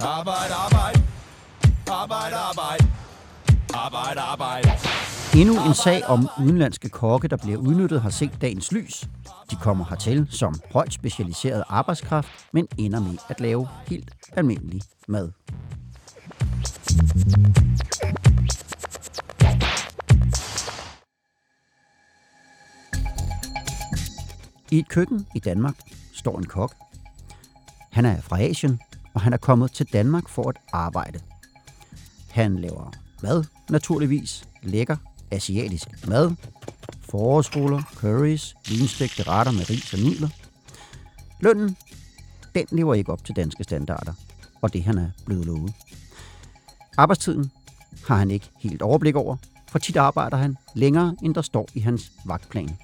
Arbejde, arbejde. Arbejde, arbejde. Arbejde, arbejde. Endnu en sag om udenlandske kokke, der bliver udnyttet, har set dagens lys. De kommer hertil som højt specialiseret arbejdskraft, men ender med at lave helt almindelig mad. I et køkken i Danmark står en kok. Han er fra Asien, og han er kommet til Danmark for at arbejde. Han laver mad, naturligvis. Lækker asiatisk mad. Forårsruller, curries, vinstægte retter med ris og nudler. Lønnen, den lever ikke op til danske standarder, og det han er blevet lovet. Arbejdstiden har han ikke helt overblik over, for tit arbejder han længere, end der står i hans vagtplan.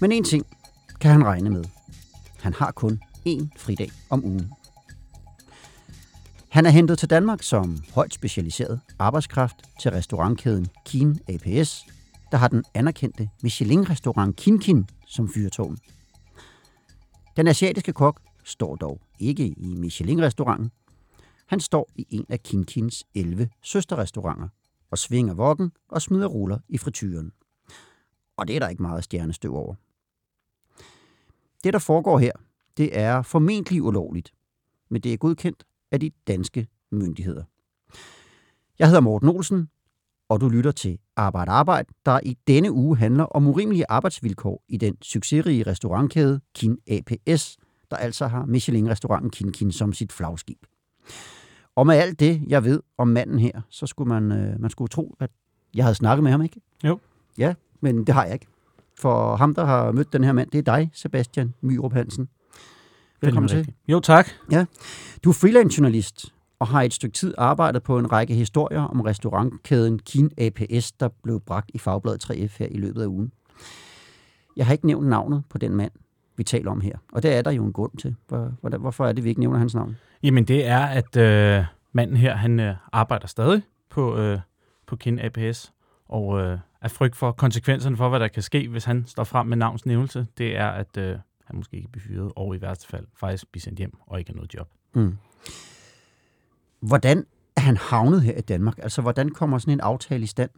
Men en ting kan han regne med. Han har kun én fridag om ugen. Han er hentet til Danmark som højt specialiseret arbejdskraft til restaurantkæden Kin APS, der har den anerkendte Michelin-restaurant Kin Kin som fyrtårn. Den asiatiske kok står dog ikke i Michelin-restauranten. Han står i en af Kin Kins 11 søsterrestauranter og svinger vokken og smider ruller i frityren. Og det er der ikke meget stjernestøv over. Det, der foregår her, det er formentlig ulovligt, men det er godkendt af de danske myndigheder. Jeg hedder Morten Olsen, og du lytter til Arbejde Arbejde, der i denne uge handler om urimelige arbejdsvilkår i den succesrige restaurantkæde Kin APS, der altså har Michelin-restauranten Kin Kin som sit flagskib. Og med alt det, jeg ved om manden her, så skulle man, øh, man skulle tro, at jeg havde snakket med ham, ikke? Jo. Ja, men det har jeg ikke. For ham, der har mødt den her mand, det er dig, Sebastian Myrup Hansen. Velkommen til. Rigtigt. Jo, tak. Du er freelance-journalist og har et stykke tid arbejdet på en række historier om restaurantkæden Kin APS, der blev bragt i fagbladet 3F her i løbet af ugen. Jeg har ikke nævnt navnet på den mand, vi taler om her. Og det er der jo en grund til. Hvor- Hvorfor er det, vi ikke nævner hans navn? Jamen, det er, at øh, manden her, han øh, arbejder stadig på, øh, på Kin APS, og øh, er frygt for konsekvenserne for, hvad der kan ske, hvis han står frem med navnsnævnelse, det er, at øh, han måske ikke bliver fyret, og i værste fald faktisk bliver sendt hjem og ikke har noget job. Mm. Hvordan er han havnet her i Danmark? Altså, hvordan kommer sådan en aftale i stand?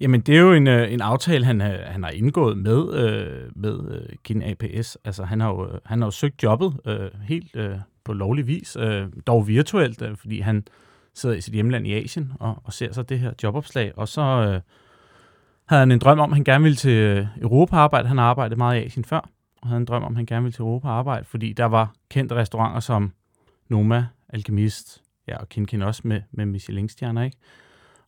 Jamen, det er jo en, øh, en aftale, han, øh, han har indgået med, øh, med øh, Kin APS. Altså, han har jo, han har jo søgt jobbet øh, helt øh, på lovlig vis, øh, dog virtuelt, øh, fordi han sidder i sit hjemland i Asien og, og ser så det her jobopslag. Og så øh, havde han en drøm om, at han gerne ville til Europa arbejde. Han har arbejdet meget i Asien før, og havde en drøm om, at han gerne ville til Europa arbejde, fordi der var kendte restauranter som Noma, Alchemist, ja, og Kin Kin også med, med Michelin-stjerner, ikke?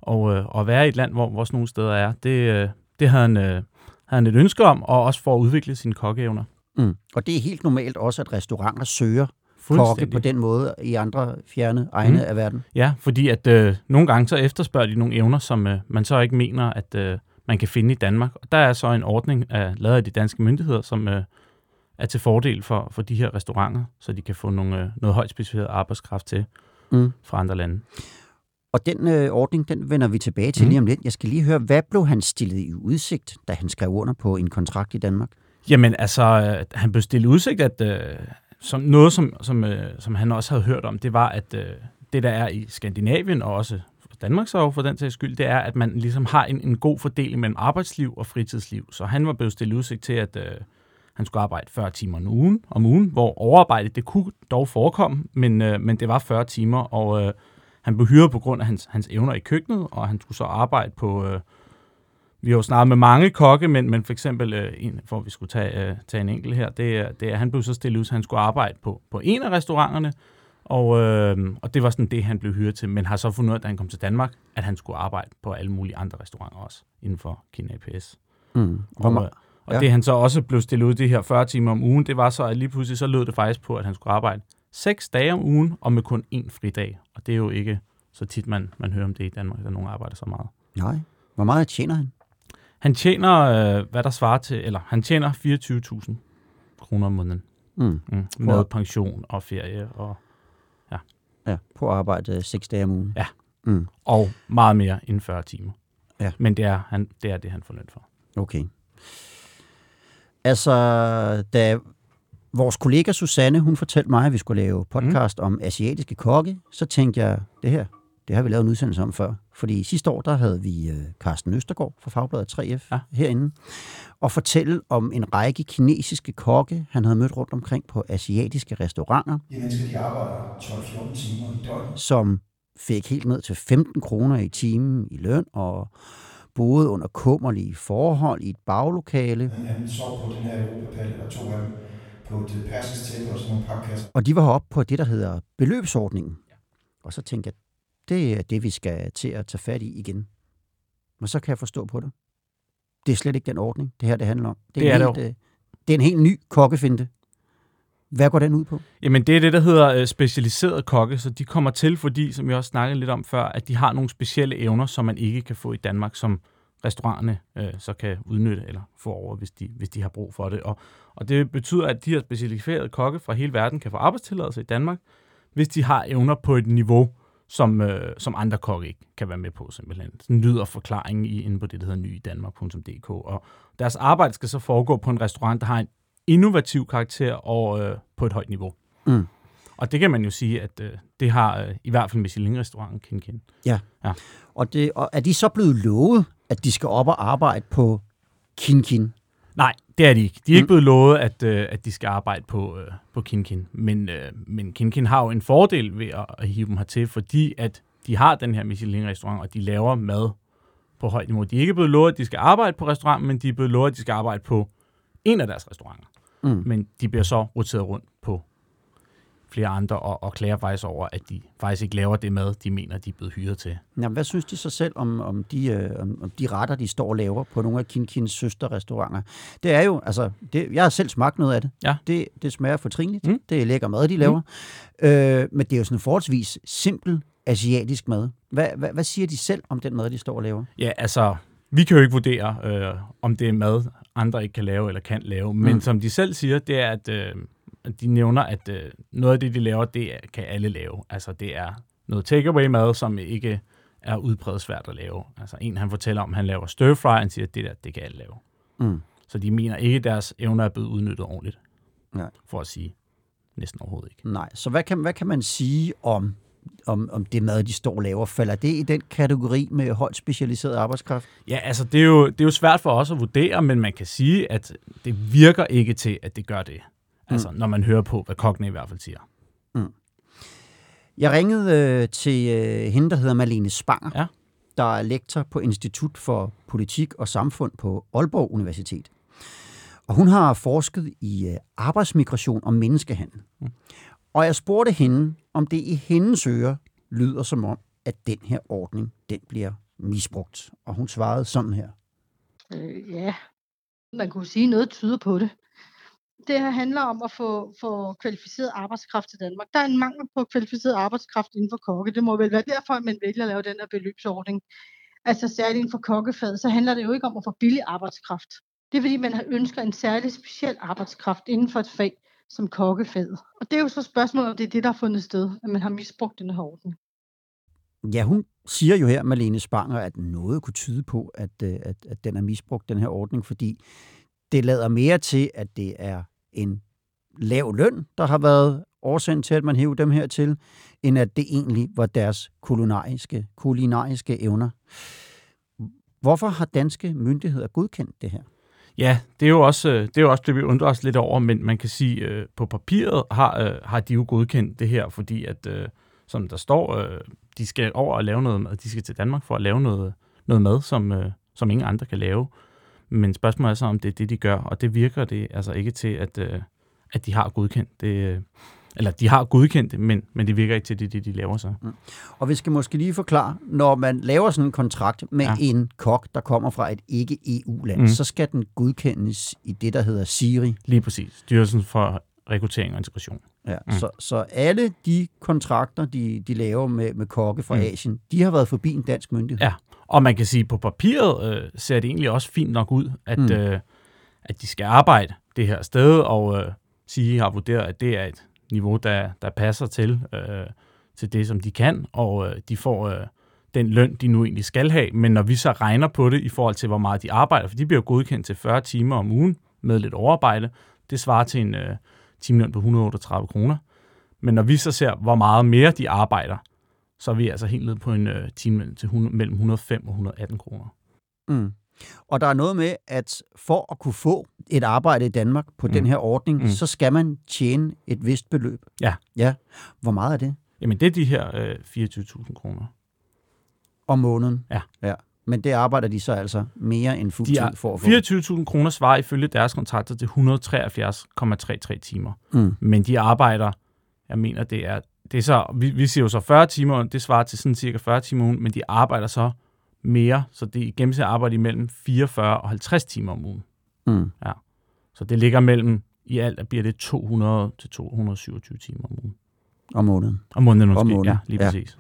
Og, øh, og at være i et land, hvor, hvor sådan nogle steder er, det, øh, det havde, han, øh, havde han et ønske om, og også for at udvikle sine kokkeevner. Mm. Og det er helt normalt også, at restauranter søger kokke på den måde i andre fjerne egne Mm. af verden. Ja, fordi at øh, nogle gange så efterspørger de nogle evner, som øh, man så ikke mener, at øh, man kan finde i Danmark. Og der er så en ordning af, lavet af de danske myndigheder, som øh, er til fordel for, for de her restauranter, så de kan få nogle, øh, noget højt specificeret arbejdskraft til Mm. fra andre lande. Og den øh, ordning, den vender vi tilbage til Mm. lige om lidt. Jeg skal lige høre, hvad blev han stillet i udsigt, da han skrev under på en kontrakt i Danmark? Jamen altså, øh, han blev stillet i udsigt, at øh, som noget, som, som, øh, som han også havde hørt om, det var, at øh, det, der er i Skandinavien, og også Danmark så for den sags skyld, det er, at man ligesom har en, en god fordeling mellem arbejdsliv og fritidsliv. Så han var blevet stillet udsigt til, at øh, han skulle arbejde 40 timer om ugen, om ugen, hvor overarbejde, det kunne dog forekomme, men, øh, men det var 40 timer, og øh, han blev hyret på grund af hans, hans evner i køkkenet, og han skulle så arbejde på... Øh, vi har jo snakket med mange kokke, men, men for eksempel, øh, en, for at vi skulle tage, øh, tage en enkelt her, det det er, han blev så stillet ud, så han skulle arbejde på, på en af restauranterne, og, øh, og det var sådan det, han blev hyret til, men har så fundet ud af, da han kom til Danmark, at han skulle arbejde på alle mulige andre restauranter også, inden for Kin APS. Mm. Hvor, Og, øh, og ja. det han så også blev stillet ud, de her 40 timer om ugen, det var så, at lige pludselig så lød det faktisk på, at han skulle arbejde 6 dage om ugen, og med kun én fridag. Og det er jo ikke så tit, man, man hører om det i Danmark, at nogen arbejder så meget. nej. Hvor meget tjener han? Han tjener, øh, hvad der svarer til, eller han tjener 24.000 kroner om måneden. Mm. Mm, med pension og ferie og, Ja, på arbejde øh, seks dage om ugen. Ja. Mm. og meget mere end 40 timer. Ja. Men det er, han, det er det, han får løn for. Okay. Altså, da vores kollega Susanne, hun fortalte mig, at vi skulle lave podcast mm. om asiatiske kokke. Så tænkte jeg, det her, det har vi lavet en udsendelse om før. Fordi sidste år, der havde vi øh, Carsten Østergaard fra Fagbladet 3F ja. herinde, og fortælle om en række kinesiske kokke, han havde mødt rundt omkring på asiatiske restauranter. De mennesker, de arbejder 12-14 timer i døgnet. Som fik helt ned til 15 kroner i timen i løn, og boede under kummerlige forhold i et baglokale. Han, han sov på den her Europapal, eller to af dem, på et persisk tæppe og sådan nogle pakkasser. Og de var oppe på det, der hedder beløbsordningen. Og så tænkte jeg, det er det, vi skal til at tage fat i igen. Men så kan jeg forstå på det. Det er slet ikke den ordning, det her det handler om. Det er det helt, øh, det er en helt ny kokkefinte. Hvad går den ud på? Jamen, det er det, der hedder øh, specialiseret kokke, så de kommer til, fordi, som jeg også snakkede lidt om før, at de har nogle specielle evner, som man ikke kan få i Danmark, som restauranterne øh, så kan udnytte eller få over, hvis de, hvis de har brug for det. Og, og det betyder, at de her specialiserede kokke fra hele verden kan få arbejdstilladelse i Danmark, hvis de har evner på et niveau, som, øh, som andre kokke ikke kan være med på simpelthen. Sådan lyder forklaringen i, inde på det, der hedder nyidanmark.dk. Og deres arbejde skal så foregå på en restaurant, der har en innovativ karakter og øh, på et højt niveau. Mm. Og det kan man jo sige, at øh, det har øh, i hvert fald Michelin-restauranten Kin Kin. Ja. Ja. Og, det, og er de så blevet lovet, at de skal op og arbejde på Kin Kin? Nej, det er de ikke. De er ikke blevet lovet, at, øh, at de skal arbejde på, øh, på Kin Kin. Men, øh, men Kin Kin har jo en fordel ved at, at hive dem hertil, fordi at de har den her Michelin-restaurant, og de laver mad på højt niveau. De er ikke blevet lovet, at de skal arbejde på restauranten, men de er blevet lovet, at de skal arbejde på en af deres restauranter. Mm. Men de bliver så roteret rundt på flere andre, og, og klager faktisk over, at de faktisk ikke laver det mad, de mener, de er blevet hyret til. Jamen, hvad synes de så selv om, om, de, øh, om, om de retter, de står og laver på nogle af Kin Kins søsterrestauranter? Det er jo, altså, det, jeg har selv smagt noget af det. Ja. Det, det smager fortrinligt. Mm. Det er lækker mad, de laver. Mm. Øh, men det er jo sådan forholdsvis simpel asiatisk mad. Hvad, hvad, hvad siger de selv om den mad, de står og laver? Ja, altså, vi kan jo ikke vurdere, øh, om det er mad, andre ikke kan lave eller kan lave. Men Mm. som de selv siger, det er, at øh, de nævner, at øh, noget af det, de laver, det kan alle lave. Altså, det er noget takeaway-mad, som ikke er udbredt svært at lave. Altså, en han fortæller om, han laver stir fry, han siger, at det der, det kan alle lave. Mm. Så de mener ikke, at deres evner er blevet udnyttet ordentligt. Nej. For at sige næsten overhovedet ikke. Nej, så hvad kan, hvad kan man sige om, om, om det mad, de står og laver? Falder det i den kategori med højt specialiseret arbejdskraft? Ja, altså det er, jo, det er jo svært for os at vurdere, men man kan sige, at det virker ikke til, at det gør det. Altså, når man hører på, hvad kokkene i hvert fald siger. Jeg ringede øh, til øh, hende, der hedder Malene Spanger, Ja. der er lektor på Institut for Politik og Samfund på Aalborg Universitet. Og hun har forsket i øh, arbejdsmigration og menneskehandel. Mm. Og jeg spurgte hende, om det i hendes ører lyder som om, at den her ordning, den bliver misbrugt. Og hun svarede sådan her. Øh, ja, man kunne sige, noget tyder på det. Det her handler om at få, få kvalificeret arbejdskraft til Danmark. Der er en mangel på kvalificeret arbejdskraft inden for kokke. Det må vel være derfor, at man vælger at lave den her beløbsordning. Altså særligt inden for kokkefaget, så handler det jo ikke om at få billig arbejdskraft. Det er fordi, man ønsker en særlig speciel arbejdskraft inden for et fag som kokkefaget. Og det er jo så spørgsmålet, om det er det, der har fundet sted, at man har misbrugt den her orden. Ja, hun siger jo her, Malene Spanger, at noget kunne tyde på, at, øh, at, at den er misbrugt, den her ordning, fordi det lader mere til, at det er en lav løn, der har været årsagen til, at man hæver dem her til, end at det egentlig var deres kulinariske, kulinariske evner. Hvorfor har danske myndigheder godkendt det her? Ja, det er jo også øh, det, er jo også det vi undrer os lidt over, men man kan sige, øh, på papiret har, øh, har de jo godkendt det her, fordi at, øh, som der står, øh, de skal over og lave noget mad. De skal til Danmark for at lave noget, noget mad, som, øh, som ingen andre kan lave. Men spørgsmålet er så, om det er det, de gør, og det virker det altså ikke til, at, øh, at de har godkendt det. Øh, eller de har godkendt det, men, men det virker ikke til, det, det de laver så. Og vi skal måske lige forklare, når man laver sådan en kontrakt med Ja. en kok, der kommer fra et ikke-EU-land, Mm. mm. så skal den godkendes i det, der hedder SIRI. Lige præcis. Styrelsen for rekruttering og integration. Ja, Mm. mm. så, så alle de kontrakter, de, de laver med, med kokke fra Mm. mm. Asien, de har været forbi en dansk myndighed. Ja, og man kan sige, at på papiret øh, ser det egentlig også fint nok ud, at, mm. Mm. øh, at de skal arbejde det her sted, og øh, sige har vurderet, at det er et niveau, der, der passer til, øh, til det, som de kan, og øh, de får øh, den løn, de nu egentlig skal have. Men når vi så regner på det i forhold til, hvor meget de arbejder, for de bliver godkendt til 40 timer om ugen med lidt overarbejde, det svarer til en, øh, timeløn på 138 kroner. Men når vi så ser, hvor meget mere de arbejder, så er vi altså helt nede på en øh, timeløn til 100, mellem 105 og 118 kroner. Mm. Og der er noget med, at for at kunne få et arbejde i Danmark på mm. den her ordning, mm. så skal man tjene et vist beløb. Ja. Ja. Hvor meget er det? Jamen, det er de her øh, 24.000 kroner. Om måneden? Ja. ja. Men det arbejder de så altså mere end fuld De for at få. 24.000 kroner svarer ifølge deres kontrakter til 173,33 timer. Mm. Men de arbejder, jeg mener, det er, det er så, vi, vi siger jo så 40 timer, det svarer til sådan cirka 40 timer men de arbejder så mere, så det i gennemsnit arbejder de mellem 44 og 50 timer om ugen. Mm. Så det ligger mellem, i alt at bliver det 200 til 227 timer om ugen. Om måneden. Om måneden måske, måneden, ja, lige ja. præcis.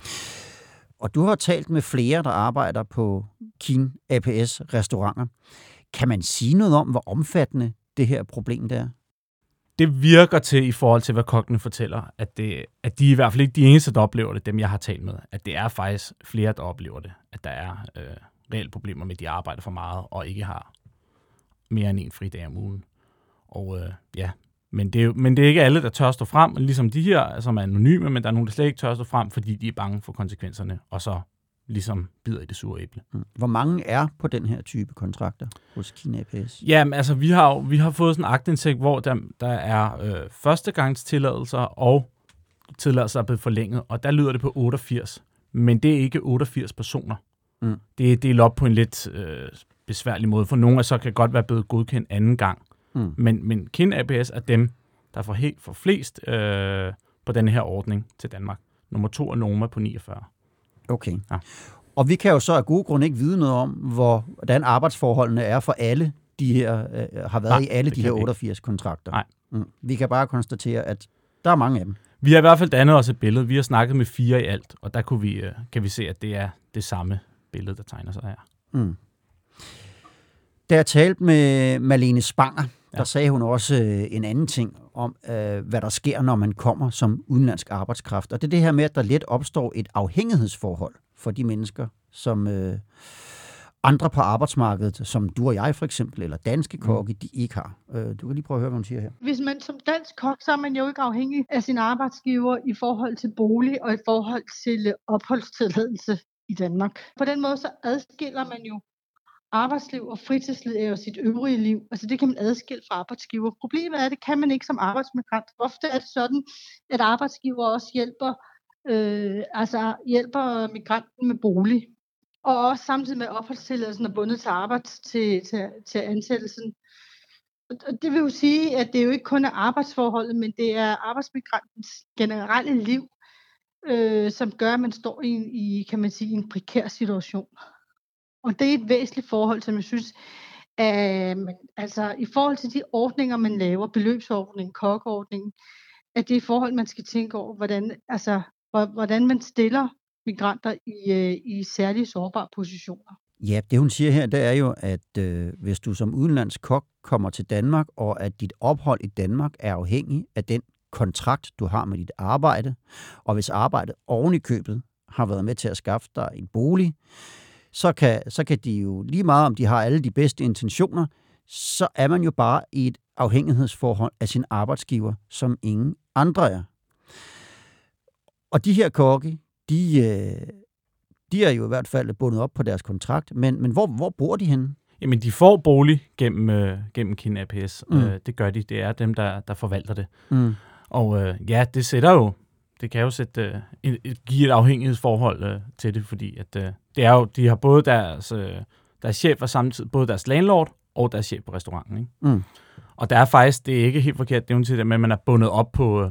Og du har talt med flere, der arbejder på Kin APS restauranter. Kan man sige noget om, hvor omfattende det her problem det er? Det virker til, i forhold til, hvad kokkene fortæller, at, det, at de er i hvert fald ikke de eneste, der oplever det, dem jeg har talt med. At det er faktisk flere, der oplever det. At der er øh, reelle problemer med, at de arbejder for meget og ikke har mere end en fridag om ugen. Og øh, ja, men det, er, men det er ikke alle, der tør stå frem, ligesom de her, som er anonyme, men der er nogen, der slet ikke tør stå frem, fordi de er bange for konsekvenserne, og så ligesom bider i det sure æble. Mm. Hvor mange er på den her type kontrakter hos Kin APS? Jamen, altså, vi har, vi har fået sådan en aktindsigt, hvor der, der er øh, førstegangstilladelser og tilladelser, der er blevet forlænget, og der lyder det på 88. Men det er ikke 88 personer. Mm. Det er delt op på en lidt øh, besværlig måde, for nogle af så kan godt være blevet godkendt anden gang. Mm. Men, men Kin APS er dem, der får helt for flest øh, på denne her ordning til Danmark. Nummer to er Noma på 49. Okay. Ja. Og vi kan jo så af gode grunde ikke vide noget om, hvor, hvordan arbejdsforholdene er for alle de her, øh, har været Nej, i alle de her vi ikke. 88 kontrakter. Nej. Mm. Vi kan bare konstatere, at der er mange af dem. Vi har i hvert fald dannet os et billede. Vi har snakket med fire i alt, og der kunne vi, øh, kan vi se, at det er det samme billede, der tegner sig her. Mm. Da jeg talte med Malene Spanger. Der Ja. sagde hun også øh, en anden ting om, øh, hvad der sker, når man kommer som udenlandsk arbejdskraft. Og det er det her med, at der let opstår et afhængighedsforhold for de mennesker, som øh, andre på arbejdsmarkedet, som du og jeg for eksempel, eller danske kokke, de ikke har. Øh, du kan lige prøve at høre, hvad hun siger her. Hvis man som dansk kok, så er man jo ikke afhængig af sin arbejdsgiver i forhold til bolig og i forhold til opholdstilladelse i Danmark. På den måde så adskiller man jo arbejdsliv og fritidsliv og sit øvrige liv. Altså det kan man adskille fra arbejdsgiver. Problemet er, at det kan man ikke som arbejdsmigrant. Ofte er det sådan, at arbejdsgiver også hjælper, øh, altså hjælper migranten med bolig. Og også samtidig med opholdstilladelsen er bundet til arbejde til, til, til ansættelsen. Og og det vil jo sige, at det jo ikke kun er arbejdsforholdet, men det er arbejdsmigrantens generelle liv, øh, som gør, at man står i, en- i kan man sige, en prekær situation. Og det er et væsentligt forhold, som jeg synes, øh, at altså i forhold til de ordninger, man laver, beløbsordningen, kokkeordningen, at det er et forhold, man skal tænke over, hvordan, altså, hvordan man stiller migranter i, øh, i særlige sårbare positioner. Ja, det hun siger her, det er jo, at øh, hvis du som udenlandsk kok kommer til Danmark, og at dit ophold i Danmark er afhængig af den kontrakt, du har med dit arbejde, og hvis arbejdet oven i købet har været med til at skaffe dig en bolig, så kan, så kan de jo lige meget, om de har alle de bedste intentioner, så er man jo bare i et afhængighedsforhold af sin arbejdsgiver, som ingen andre er. Og de her kokke, de, øh, de er jo i hvert fald bundet op på deres kontrakt, men, men hvor, hvor bor de henne? Jamen, de får bolig gennem, øh, gennem Kin APS. Mm. Mm. Øh, det gør de. Det er dem, der, der forvalter det. Mm. Og øh, ja, det sætter jo, det kan jo sætte, øh, et, et, give et afhængighedsforhold øh, til det, fordi at, øh, det er jo, de har både deres, øh, deres chef og samtidig både deres landlord og deres chef på restauranten. Ikke? Mm. Og der er faktisk, det er ikke helt forkert, det er jo til det med, at man er bundet op på, øh,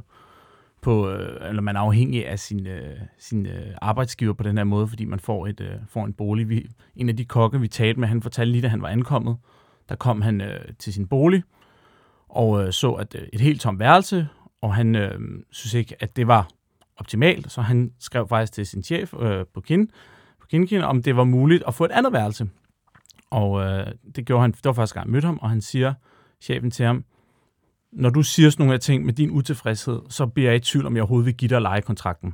på øh, eller man er afhængig af sin, øh, sin øh, arbejdsgiver på den her måde, fordi man får, et, øh, får en bolig. Vi, en af de kokke, vi talte med, han fortalte lige, da han var ankommet, der kom han øh, til sin bolig, og øh, så at øh, et helt tomt værelse, og han øh, synes ikke, at det var optimalt, så han skrev faktisk til sin chef øh, på Kin, på Kinkin, om det var muligt at få et andet værelse. Og øh, det gjorde han, det var første gang, jeg mødte ham, og han siger, chefen til ham, når du siger sådan nogle her ting med din utilfredshed, så bliver jeg i tvivl, om jeg overhovedet vil give dig lejekontrakten.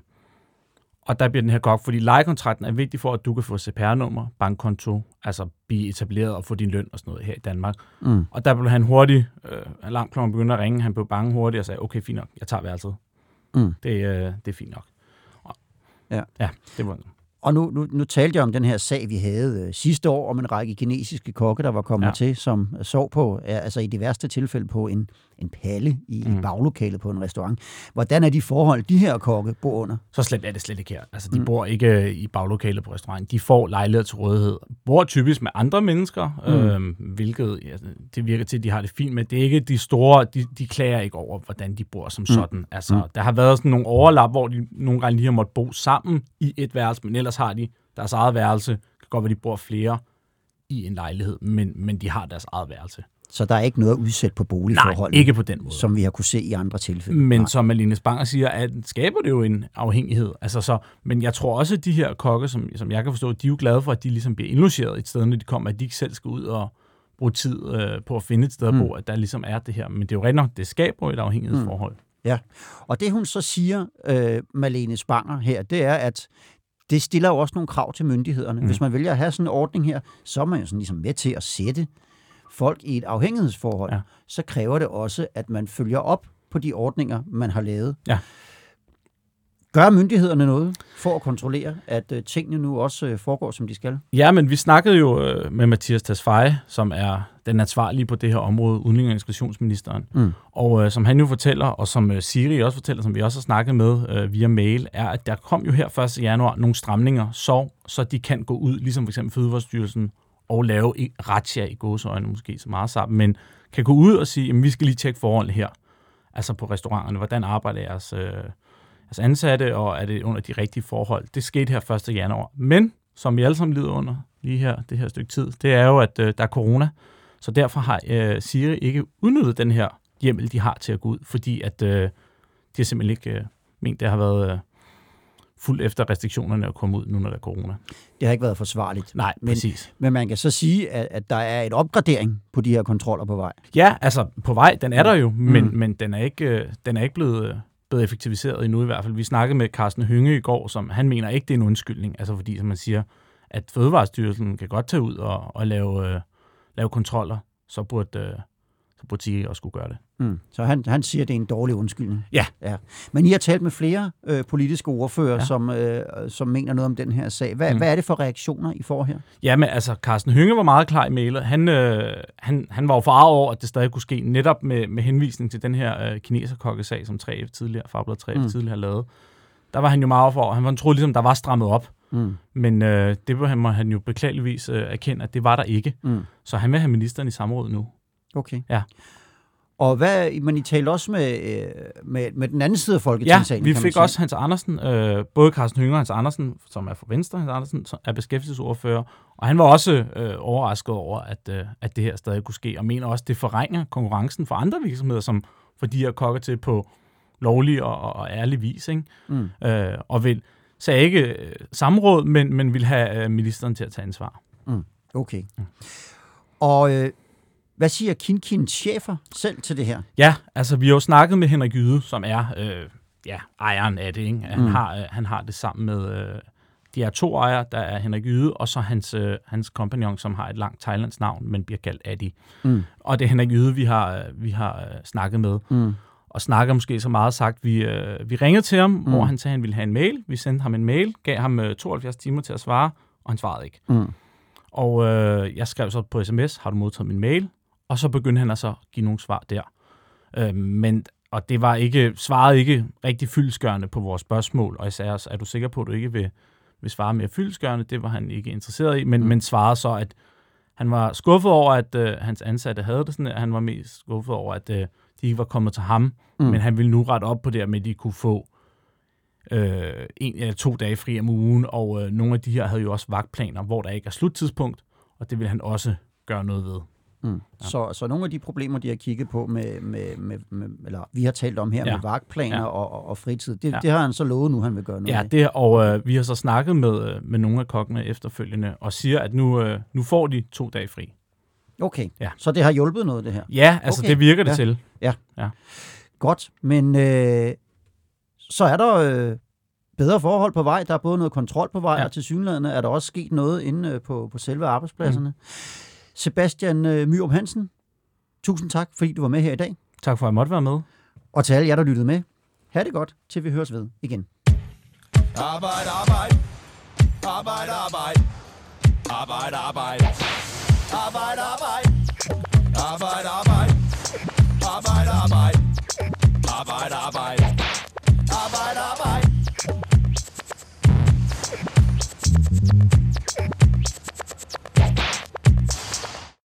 Og der bliver den her kok, fordi lejekontrakten er vigtig for, at du kan få CPR-nummer, bankkonto, altså blive etableret og få din løn og sådan noget her i Danmark. Mm. Og der blev han hurtigt, øh, alarmklokken begyndte at ringe, han blev bange hurtigt og sagde, okay, fint nok, jeg tager værelset. Mm. Det, øh, det er fint nok. Og, Ja. Ja, det var Og nu, nu, nu talte jeg om den her sag, vi havde øh, sidste år, om en række kinesiske kokke, der var kommet ja. Til, som sov på, altså i de værste tilfælde på en, en palle i mm. Mm. baglokalet på en restaurant. Hvordan er de forhold, de her kokke bor under? så slemt er det slet ikke her. Altså, de Mm. mm. bor ikke øh, i baglokalet på restauranten. De får lejlighed til rådighed. Bor typisk med andre mennesker, Mm. mm. øhm, hvilket ja, det virker til, at de har det fint med. Det er ikke de store, de, de klager ikke over, hvordan de bor som sådan. Altså, Mm. der har været sådan nogle overlap, hvor de nogle gange lige har måttet bo sammen i et værelse, men ellers har de deres eget værelse. Det kan godt være, de bor flere i en lejlighed, men, men de har deres eget værelse. Så der er ikke noget at udsætte på Nej, boligforholdene, ikke på den måde. som vi har kunne se i andre tilfælde. Men Nej. som Aline Spanger siger, at skaber det jo en afhængighed. Altså så, men jeg tror også, at de her kokke, som, som jeg kan forstå, de er jo glade for, at de ligesom bliver indlogeret et sted, når de kommer, at de ikke selv skal ud og bruge tid øh, på at finde et sted at bo, at der ligesom er det her. Men det er jo rigtig nok, det skaber et afhængighedsforhold. Ja, og det hun så siger, øh, Malene Spanger her, det er, at det stiller jo også nogle krav til myndighederne. Mm. Mm. Hvis man vælger at have sådan en ordning her, så er man jo sådan ligesom med til at sætte folk i et afhængighedsforhold. Ja. Så kræver det også, at man følger op på de ordninger, man har lavet. Ja. Gør myndighederne noget for at kontrollere, at øh, tingene nu også øh, foregår, som de skal? Ja, men vi snakkede jo øh, med Mathias Tasfaye, som er den ansvarlige på det her område, udlænding- og integrationsministeren. Mm. Og øh, som han jo fortæller, og som øh, Siri også fortæller, som vi også har snakket med øh, via mail, er, at der kom jo her 1. januar nogle stramninger, så, så de kan gå ud, ligesom for eksempel Fødevarestyrelsen, og lave i razzia i gåseøjne, måske så meget sammen, men kan gå ud og sige, at vi skal lige tjekke forholdene her, altså på restauranterne, hvordan arbejder jeres, øh, jeres ansatte, og er det under de rigtige forhold. Det skete her 1. januar. Men, som vi alle sammen lider under lige her, det her stykke tid, det er jo, at øh, der er corona, så derfor har øh, Siri ikke udnyttet den her hjemmel, de har til at gå ud, fordi at øh, de har simpelthen ikke øh, ment, det har været øh, fuldt efter restriktionerne at komme ud, nu når der er corona. Det har ikke været forsvarligt. Nej, Men- præcis. Men man kan så sige, at, at der er et opgradering på de her kontroller på vej. Ja, altså på vej, den er der jo, men, Mm. men den, er ikke, øh, den er ikke blevet, øh, blevet effektiviseret endnu i hvert fald. Vi snakkede med Carsten Hynge i går, som han mener ikke, det er en undskyldning, altså fordi, som man siger, at Fødevarestyrelsen kan godt tage ud og, og lave, øh, lave kontroller, så burde, øh, Siri også skulle gøre det. Mm. Så han, han siger, at det er en dårlig undskyldning. Ja. ja. Men I har talt med flere øh, politiske ordfører, ja. Som, øh, som mener noget om den her sag. Hvad, mm. Hvad er det for reaktioner, I får her? Ja, men altså, Carsten Hynge var meget klar i mailet. Han, øh, han, han var jo forarvet over, at det stadig kunne ske, netop med, med henvisning til den her øh, kineserkokkesag, som 3F tidligere, Fagblad 3F Mm. tidligere har lavet. Der var han jo meget for, han troede ligesom, der var strammet op. Mm. Men øh, det må han, må han jo beklageligvis øh, erkende, at det var der ikke. Mm. Så han vil have ministeren i samråd nu. Okay. Ja. Og hvad, men I talte også med, øh, med, med den anden side af Ja, Folketingssalen, vi kan man fik også Hans Andersen, øh, både Carsten Hønger og Hans Andersen, som er fra Venstre, Hans Andersen som er beskæftigelsesordfører, og han var også øh, overrasket over, at, øh, at det her stadig kunne ske, og mener også, at det forringer konkurrencen for andre virksomheder, som får de her kokker til på lovlig og, og ærlig vis, ikke? Mm. Øh, og vil, sagde ikke øh, samråd, men, men vil have øh, ministeren til at tage ansvar. Okay. Og øh, hvad siger Kinkins chefer selv til det her? Ja, altså vi har jo snakket med Henrik Yde, som er øh, ja, ejeren af det. Ikke? Han, Mm. har, øh, han har det sammen med, øh, de er to ejere, der er Henrik Yde, og så hans, øh, hans kompagnon, som har et langt thailandsk navn, men bliver kaldt Adi. Mm. Og det er Henrik Yde, vi har, øh, vi har øh, snakket med. Mm. Og snakker måske så meget sagt, vi, øh, vi ringede til ham, Mm. hvor han sagde, han ville have en mail. Vi sendte ham en mail, gav ham øh, 72 timer til at svare, og han svarede ikke. Mm. Og øh, jeg skrev så på sms, har du modtaget min mail? Og så begyndte han altså at give nogle svar der. Øh, men, og det var ikke, svarede ikke rigtig fyldskørende på vores spørgsmål, og jeg sagde også, er du sikker på, at du ikke vil, vil svare mere fyldskørende? Det var han ikke interesseret i, men, Mm. men svarede så, at han var skuffet over, at øh, hans ansatte havde det sådan, at han var mest skuffet over, at øh, de ikke var kommet til ham, Mm. men han ville nu rette op på det, med at de kunne få øh, en eller to dage fri om ugen, og øh, nogle af de her havde jo også vagtplaner, hvor der ikke er sluttidspunkt, og det vil han også gøre noget ved. Mm. Ja. Så, så nogle af de problemer, de har kigget på med, med, med, med eller vi har talt om her ja. Ja. med vagtplaner ja. Ja. og, og, og fritid, det, ja. Ja. det har han så lovet nu, han vil gøre noget Ja, af. det, og øh, vi har så snakket med, øh, med nogle af kokkene efterfølgende, og siger, at nu, øh, nu får de to dage fri. Okay, Ja. så det har hjulpet noget, det her. Ja, altså Okay. det virker det Ja. til. Godt, men øh, så er der øh, bedre forhold på vej. Der er både noget kontrol på vej, ja. Ja. og til synligheden er der også sket noget inde øh, på, på selve arbejdspladserne. Mm. Sebastian øh, Myrum Hansen, tusind tak, fordi du var med her i dag. Tak for, at jeg måtte være med. Og til alle jer, der lyttede med, ha' det godt, til vi høres ved igen. Arbejde, arbejde. Arbejde, arbejde. Arbejde, arbejde. Arbejde, arbejde. Arbejde, arbejde. Arbejde, arbejde. Arbejde, arbejde. Arbejde, arbejde.